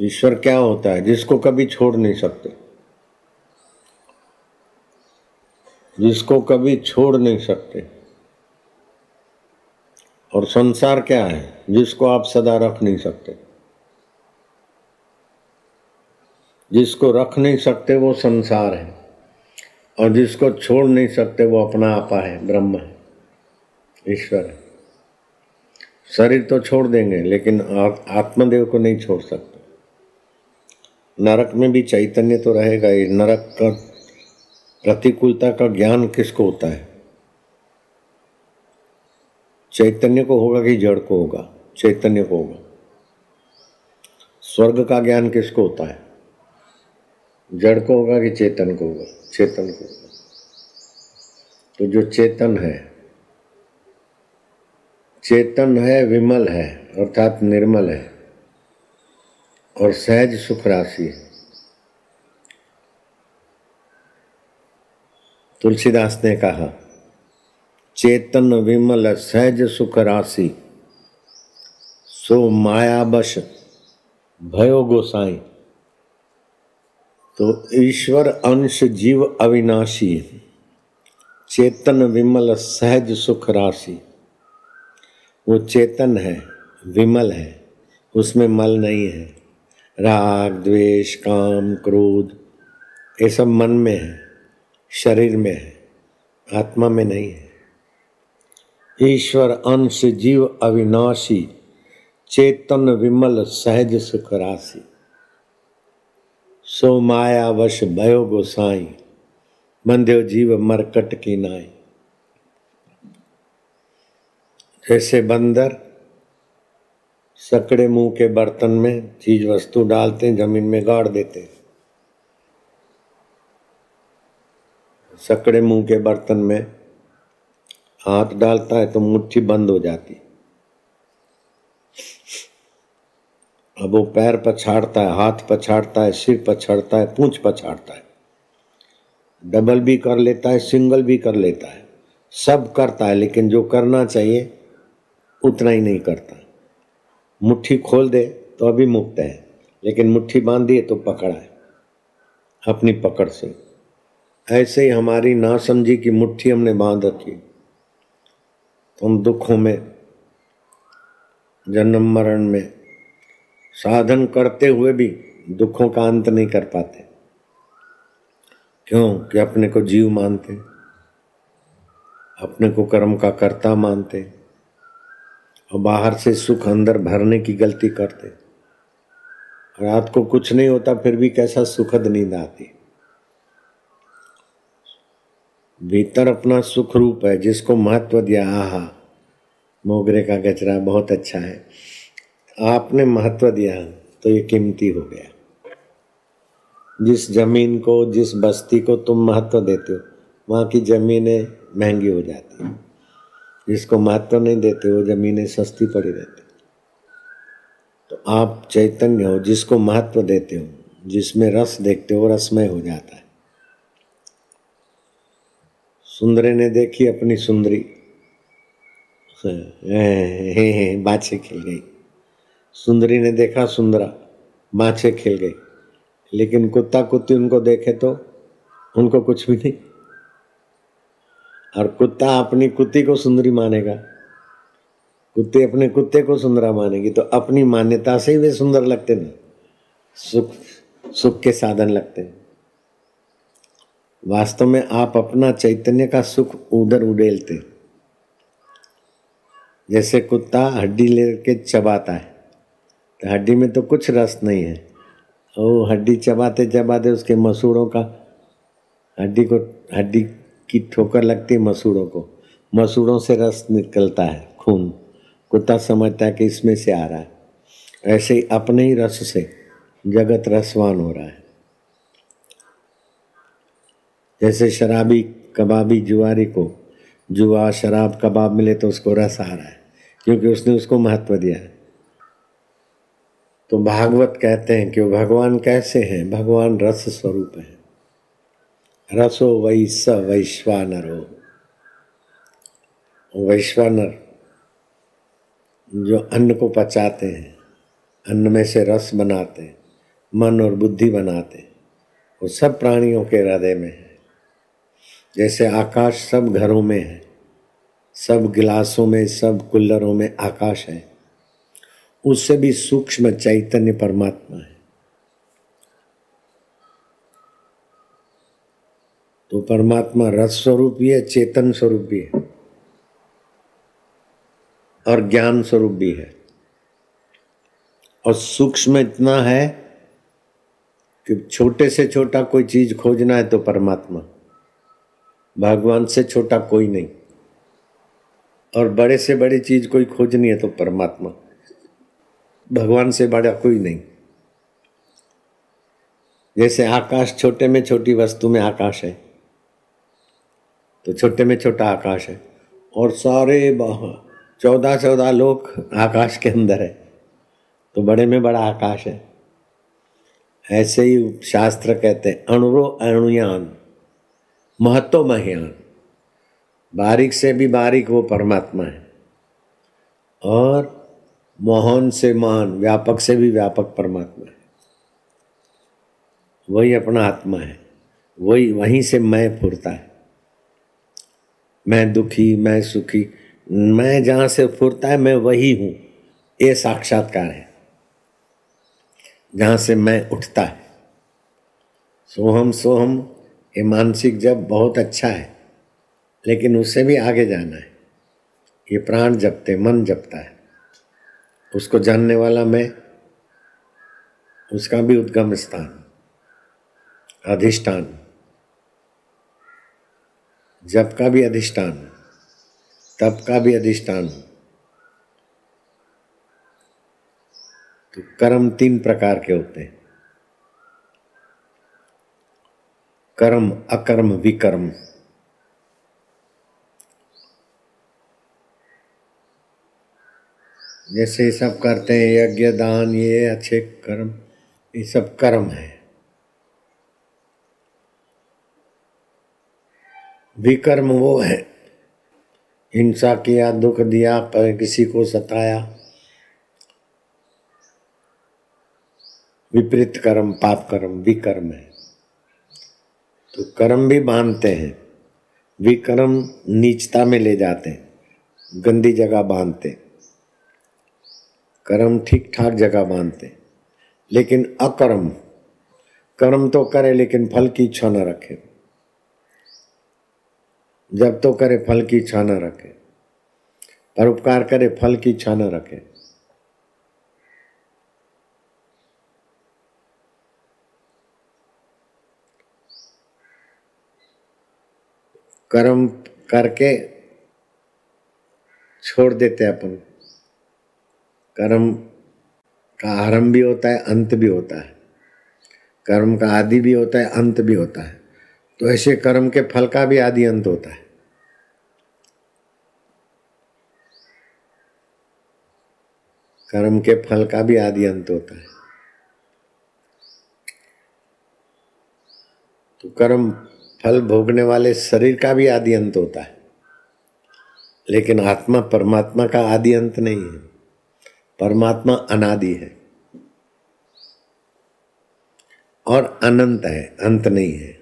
ईश्वर क्या होता है? जिसको कभी छोड़ नहीं सकते। जिसको कभी छोड़ नहीं सकते। और संसार क्या है? जिसको आप सदा रख नहीं सकते। जिसको रख नहीं सकते वो संसार है। और जिसको छोड़ नहीं सकते वो अपना आपा है, ब्रह्म है, ईश्वर है। शरीर तो छोड़ देंगे, लेकिन आत्मदेव को नहीं छोड़ सकते। नरक में भी चैतन्य तो रहेगा ही। नरक का प्रतिकूलता का ज्ञान किसको होता है? चैतन्य को होगा कि जड़ को होगा? चैतन्य को होगा। स्वर्ग का ज्ञान किसको होता है? जड़ को होगा कि चेतन को होगा? चेतन को होगा। तो जो चेतन है चेतन है, विमल है, अर्थात निर्मल है। और सहज सुख राशि है। तुलसीदास ने कहा, चेतन विमल सहज सुख राशि, सो मायाबश भयो गोसाई। तो ईश्वर अंश जीव अविनाशी चेतन विमल सहज सुख राशि। वो चेतन है, विमल है, उसमें मल नहीं है। राग, द्वेष, काम, क्रोध, ये सब मन में है, शरीर में है, आत्मा में नहीं है। ईश्वर, अंश, जीव, अविनाशी, चेतन, विमल, सहज, सुख, राशि। सो माया, वश, भयो, गोसाई बंध्यो जीव, मरकट की नाई जैसे बंदर सकड़े मुँह के बर्तन में चीज़ वस्तु डालते हैं ज़मीन में गाड़ देते। हैं सकड़े मुँह के बर्तन में हाथ डालता है तो मुट्ठी बंद हो जाती। अब वो पैर पछाड़ता है, हाथ पछाड़ता है, सिर पछाड़ता है, पूंछ पछाड़ता है। डबल भी कर लेता है, सिंगल भी कर लेता है। सब करता है, लेकिन जो करना चाहिए, उतना ही नहीं करता। मुट्ठी खोल दे तो अभी मुक्त है, लेकिन मुट्ठी बाँध दिए तो पकड़ा है, अपनी पकड़ से। ऐसे ही हमारी ना समझी कि मुट्ठी हमने बाँध रखी। तो हम दुखों में, जन्म मरण में साधन करते हुए भी दुखों का अंत नहीं कर पाते। क्यों? कि अपने को जीव मानते, अपने को कर्म का कर्ता मानते और बाहर से सुख अंदर भरने की गलती करते। रात को कुछ नहीं होता, फिर भी कैसा सुखद नींद आती। भीतर अपना सुख रूप है, जिसको महत्व दिया, आहा, मोगरे का गचरा बहुत अच्छा है। आपने महत्व दिया तो ये कीमती हो गया। जिस ज़मीन को, जिस बस्ती को तुम महत्व देते हो, वहाँ की जमीनें महँगी हो जाती हैं। जिसको महत्व नहीं देते, वो जमीनें सस्ती पड़ी रहती। तो आप चैतन्य हो, जिसको महत्व देते हो, जिसमें रस देखते हो रसमय हो जाता है। सुंदरी ने देखी अपनी सुंदरी। हे हे बाछे खिल गई। सुंदरी ने देखा सुंदरा, बाछे खिल गई। लेकिन कुत्ता कुत्ती उनको देखे तो उनको कुछ भी नहीं। और कुत्ता अपनी कुत्ती को सुंदरी मानेगा। कुत्ते अपने कुत्ते को सुंदरा मानेगी तो अपनी मान्यता से ही वे सुंदर लगते ना सुख सुख के साधन लगते हैं। वास्तव में आप अपना चैतन्य का सुख उधर उड़ेलते जैसे कुत्ता हड्डी लेके चबाता है तो हड्डी में तो कुछ रस नहीं है। वो हड्डी चबाते चबाते उसके मसूड़ों का, हड्डी को, हड्डी की ठोकर लगती है मसूड़ों को। मसूड़ों से रस निकलता है, खून। कुत्ता समझता है कि इसमें से आ रहा है। ऐसे ही अपने ही रस से जगत रसवान हो रहा है। जैसे शराबी कबाबी जुआरी को, जुआ शराब कबाब मिले तो उसको रस आ रहा है, क्योंकि उसने उसको महत्व दिया है। तो भागवत कहते हैं कि वो भगवान कैसे हैं? भगवान रस स्वरूप है। रसो वै स वैश्वानरो। वैश्वानर जो अन्न को पचाते हैं, अन्न में से रस बनाते हैं, मन और बुद्धि बनाते हैं, वो सब प्राणियों के हृदय में है। जैसे आकाश सब घरों में है, सब गिलासों में, सब कुल्लरों में आकाश है, उससे भी सूक्ष्म चैतन्य परमात्मा है। तो परमात्मा रस स्वरूप भी है, चेतन स्वरूप भी है। और ज्ञान स्वरूप भी है। और सूक्ष्म इतना है कि छोटे से छोटा कोई चीज़ खोजना है तो परमात्मा। भगवान से छोटा कोई नहीं। और बड़े से बड़ी चीज़ कोई खोजनी है तो परमात्मा। भगवान से बड़ा कोई नहीं। जैसे आकाश छोटे में छोटी वस्तु में आकाश है। तो छोटे में छोटा आकाश है। और सारे चौदह चौदह लोग आकाश के अंदर है। तो बड़े में बड़ा आकाश है। ऐसे ही शास्त्र कहते हैं, अणुरो अणुयान महत्व महयान। बारीक से भी बारीक वो परमात्मा है। और मोहन से महान, व्यापक से भी व्यापक परमात्मा है। वही अपना आत्मा है। वही, वहीं से मैं फुरता है। मैं दुखी, मैं सुखी, मैं जहाँ से फुरता है, मैं वही हूँ। ये साक्षात्कार है। जहाँ से मैं उठता है। सोहम सोहम, ये मानसिक जब बहुत अच्छा है, लेकिन उससे भी आगे जाना है। ये प्राण जपते, मन जपता है। उसको जानने वाला मैं, उसका भी उद्गम स्थान, अधिष्ठान। जब का भी अधिष्ठान तब का भी अधिष्ठान तो कर्म तीन प्रकार के होते हैं। कर्म, अकर्म, विकर्म। जैसे सब करते हैं, यज्ञ, दान, ये अच्छे कर्म, ये सब कर्म है। विकर्म वो है। हिंसा किया, दुख दिया, पर किसी को सताया। विपरीत कर्म, पाप कर्म, विकर्म है। तो कर्म भी बांधते हैं। विकर्म नीचता में ले जाते हैं। गंदी जगह बांधते। कर्म ठीक ठाक जगह बांधते। लेकिन अकर्म, कर्म तो करे, लेकिन फल की इच्छा न रखे। जब तो करे फल की इच्छा न रखे परोपकार करे फल की इच्छा न रखे। कर्म करके छोड़ देते हैं अपन। कर्म का आरंभ भी होता है, अंत भी होता है। कर्म का आदि भी होता है, अंत भी होता है। तो ऐसे कर्म के फल का भी आदि अंत होता है। कर्म के फल का भी आदि अंत होता है। तो कर्म फल भोगने वाले शरीर का भी आदि अंत होता है। लेकिन आत्मा परमात्मा का आदि अंत नहीं है। परमात्मा अनादि है। और अनंत है, अंत नहीं है।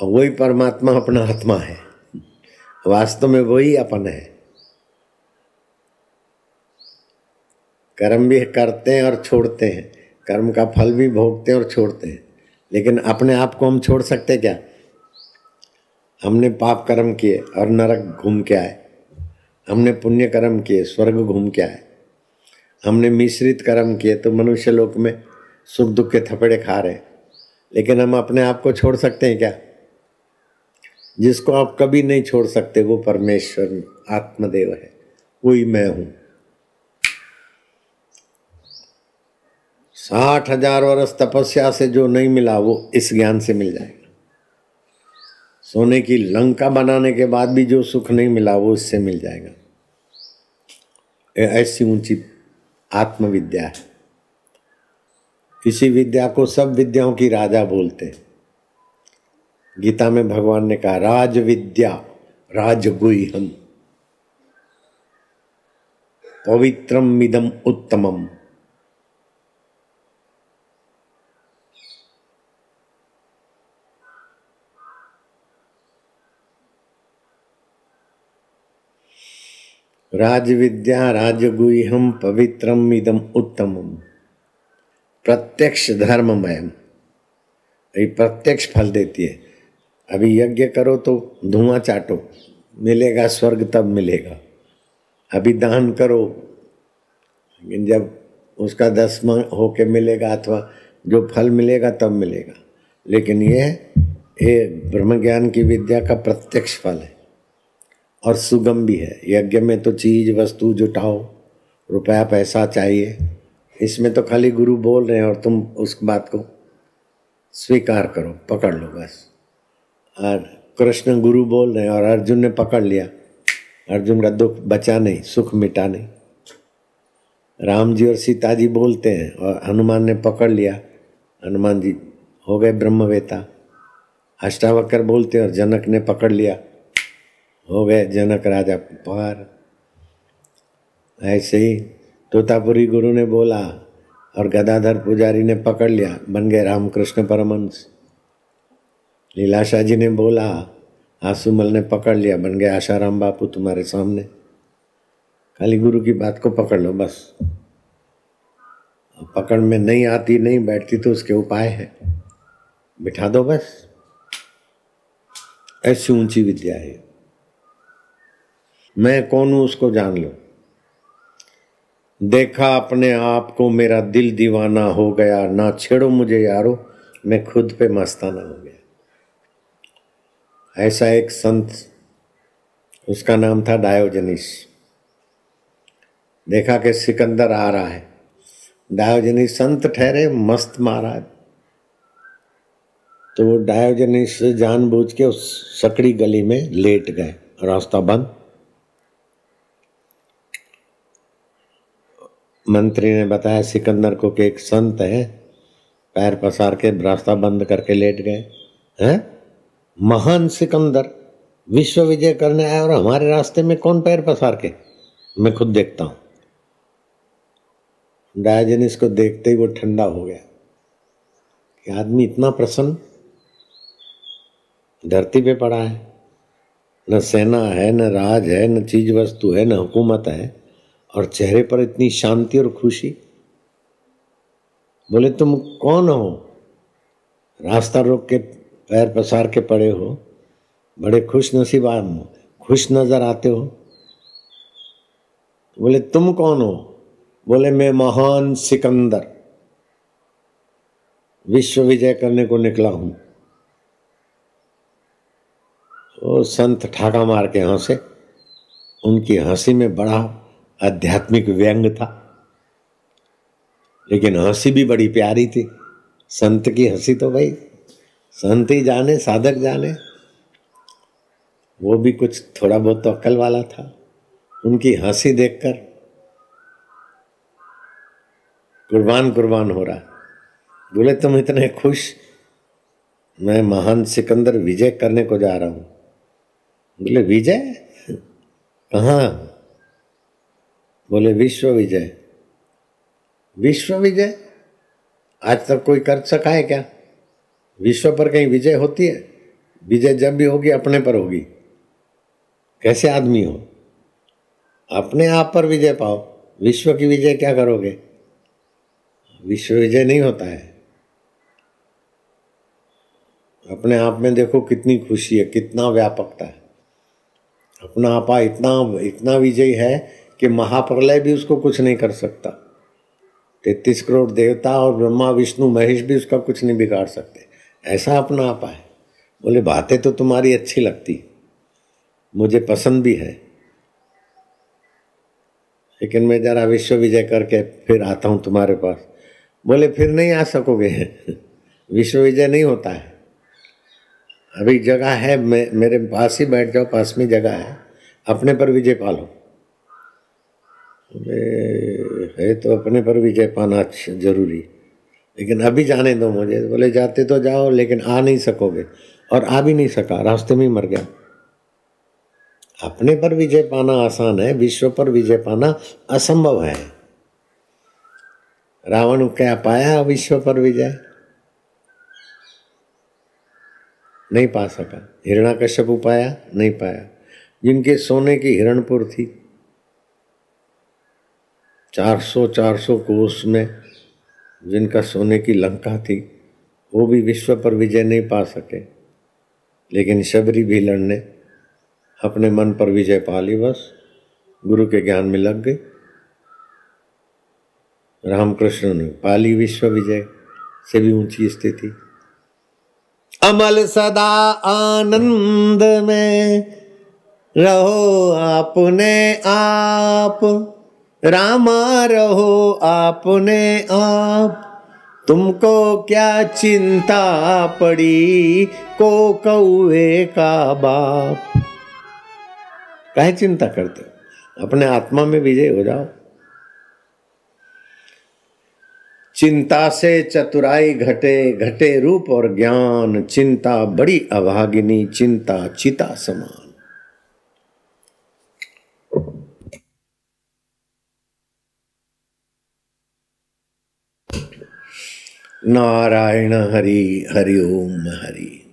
और वही परमात्मा अपना आत्मा है। वास्तव में वही अपन है। कर्म भी करते हैं और छोड़ते हैं। कर्म का फल भी भोगते हैं और छोड़ते हैं। लेकिन अपने आप को हम छोड़ सकते क्या? हमने पाप कर्म किए और नरक घूम के आए। हमने पुण्य कर्म किए, स्वर्ग घूम के आए। हमने मिश्रित कर्म किए तो मनुष्य लोक में सुख दुख के थपेड़े खा रहे हैं। लेकिन हम अपने आप को छोड़ सकते हैं क्या? जिसको आप कभी नहीं छोड़ सकते, वो परमेश्वर आत्मदेव है। वही मैं हूँ। साठ हज़ार वर्ष तपस्या से जो नहीं मिला, वो इस ज्ञान से मिल जाएगा। सोने की लंका बनाने के बाद भी जो सुख नहीं मिला, वो इससे मिल जाएगा। ऐसी ऊँची आत्मविद्या है। इसी विद्या को सब विद्याओं की राजा बोलते हैं। गीता में भगवान ने कहा राज विद्या राजगुई पवित्रम इदम उत्तमम। राजविद्या राजगुह्यम, पवित्रम इदम उत्तमम। प्रत्यक्ष धर्ममयम। ये प्रत्यक्ष फल देती है। अभी यज्ञ करो तो धुआँ चाटो, मिलेगा स्वर्ग तब मिलेगा। अभी दान करो, लेकिन जब उसका दसवा होके मिलेगा अथवा जो फल मिलेगा तब मिलेगा। लेकिन ये ये ब्रह्म ज्ञान की विद्या का प्रत्यक्ष फल है और सुगम भी है। यज्ञ में तो चीज़, वस्तु जुटाओ, रुपया, पैसा चाहिए। इसमें तो खाली गुरु बोल रहे हैं और तुम उस बात को स्वीकार करो, पकड़ लो बस। और कृष्ण गुरु बोल रहे हैं और अर्जुन ने पकड़ लिया। अर्जुन का दुख बचा नहीं, सुख मिटा नहीं। राम जी और सीता जी बोलते हैं और हनुमान ने पकड़ लिया। हनुमान जी हो गए ब्रह्मवेता। अष्टावक्र बोलते हैं और जनक ने पकड़ लिया। हो गए जनक राजा पार ऐसे ही तोतापुरी गुरु ने बोला और गदाधर पुजारी ने पकड़ लिया। बन गए रामकृष्ण परमंश लीलाशाह जी ने बोला आसुमल ने पकड़ लिया बन गया आशाराम बापू तुम्हारे सामने खाली गुरु की बात को पकड़ लो बस पकड़ में नहीं आती नहीं बैठती तो उसके उपाय है बिठा दो बस ऐसी ऊँची विद्या है मैं कौन हूँ उसको जान लो देखा अपने आप को मेरा दिल दीवाना हो गया ना छेड़ो मुझे यारो मैं खुद पे मस्ताना हो ऐसा एक संत, उसका नाम था डायोजनिस। देखा कि सिकंदर आ रहा है। डायोजनिस संत ठहरे, मस्त महाराज। तो वो डायोजनिस जानबूझ के उस सकड़ी गली में लेट गए। रास्ता बंद। मंत्री ने बताया, सिकंदर को कि एक संत है, पैर पसार के रास्ता बंद करके लेट गए। हैं? महान सिकंदर, विश्व विजय करने आया और हमारे रास्ते में कौन पैर पसार के? मैं खुद देखता हूँ। डायोजनिस को देखते ही वो ठंडा हो गया। कि आदमी इतना प्रसन्न? धरती पे पड़ा है। न सेना है, न राज है, न चीज़ वस्तु है, न हुकूमत है। और चेहरे पर इतनी शांति और खुशी। बोले, तुम कौन हो? रास्ता रोक के पैर पसार के पड़े हो, बड़े खुश नसीब खुश नज़र आते हो। बोले, तुम कौन हो? बोले, मैं महान सिकंदर। विश्व विजय करने को निकला हूँ। वो संत ठाका मार के हंसे उनकी हँसी में बड़ा आध्यात्मिक व्यंग था। लेकिन हँसी भी बड़ी प्यारी थी। संत की हँसी तो भाई संत जाने, साधक जाने। वो भी कुछ थोड़ा बहुत तो अक्ल वाला था। उनकी हँसी देखकर कुर्बान कुर्बान हो रहा। बोले, तुम इतने खुश? मैं महान सिकंदर विजय करने को जा रहा हूँ। बोले, विजय? कहा? बोले, विश्व विजय। विश्व विजय? आज तक कोई कर सका है क्या? विश्व पर कहीं विजय होती है? विजय जब भी होगी, अपने पर होगी। कैसे आदमी हो? अपने आप पर विजय पाओ। विश्व की विजय क्या करोगे? विश्व विजय नहीं होता है। अपने आप में देखो कितनी खुशी है, कितना व्यापकता है। अपना आपा इतना इतना विजयी है कि महाप्रलय भी उसको कुछ नहीं कर सकता। तैतीस करोड़ देवता और ब्रह्मा, विष्णु, महेश भी उसका कुछ नहीं बिगाड़ सकते। ऐसा अपना आपा है बोले, बातें तो तुम्हारी अच्छी लगती। मुझे पसंद भी है। लेकिन मैं जरा विश्व विजय करके फिर आता हूँ तुम्हारे पास। बोले, फिर नहीं आ सकोगे। विश्व विजय नहीं होता है। अभी जगह है, मैं, मेरे पास ही बैठ जाओ, पास में जगह है। अपने पर विजय पालो। है तो अपने पर विजय पाना ज़रूरी। लेकिन अभी जाने दो मुझे। बोले, जाते तो जाओ, लेकिन आ नहीं सकोगे। और आ भी नहीं सका, रास्ते में ही मर गया। अपने पर विजय पाना आसान है, विश्व पर विजय पाना असंभव है। रावण क्या पाया विश्व पर विजय? नहीं पा सका। हिरणा कश्यप पाया नहीं पाया। जिनके सोने की हिरणपुर थी, चार सौ चार सौ कोष में जिनका सोने की लंका थी, वो भी विश्व पर विजय नहीं पा सके। लेकिन शबरी भीलड़ ने अपने मन पर विजय पा ली बस। गुरु के ज्ञान में लग गई। रामकृष्ण ने पाली विश्व विजय से भी ऊँची स्थिति। अमल सदा आनंद में रहो आपने आप। रामा रहो आपने आप। तुमको क्या चिंता पड़ी? को कौए का बाप। कहे चिंता करते हो? अपने आत्मा में विजय हो जाओ। चिंता से चतुराई घटे घटे रूप और ज्ञान। चिंता बड़ी अभागिनी, चिंता चिता समान। नारायण हरि हरि ओम हरि।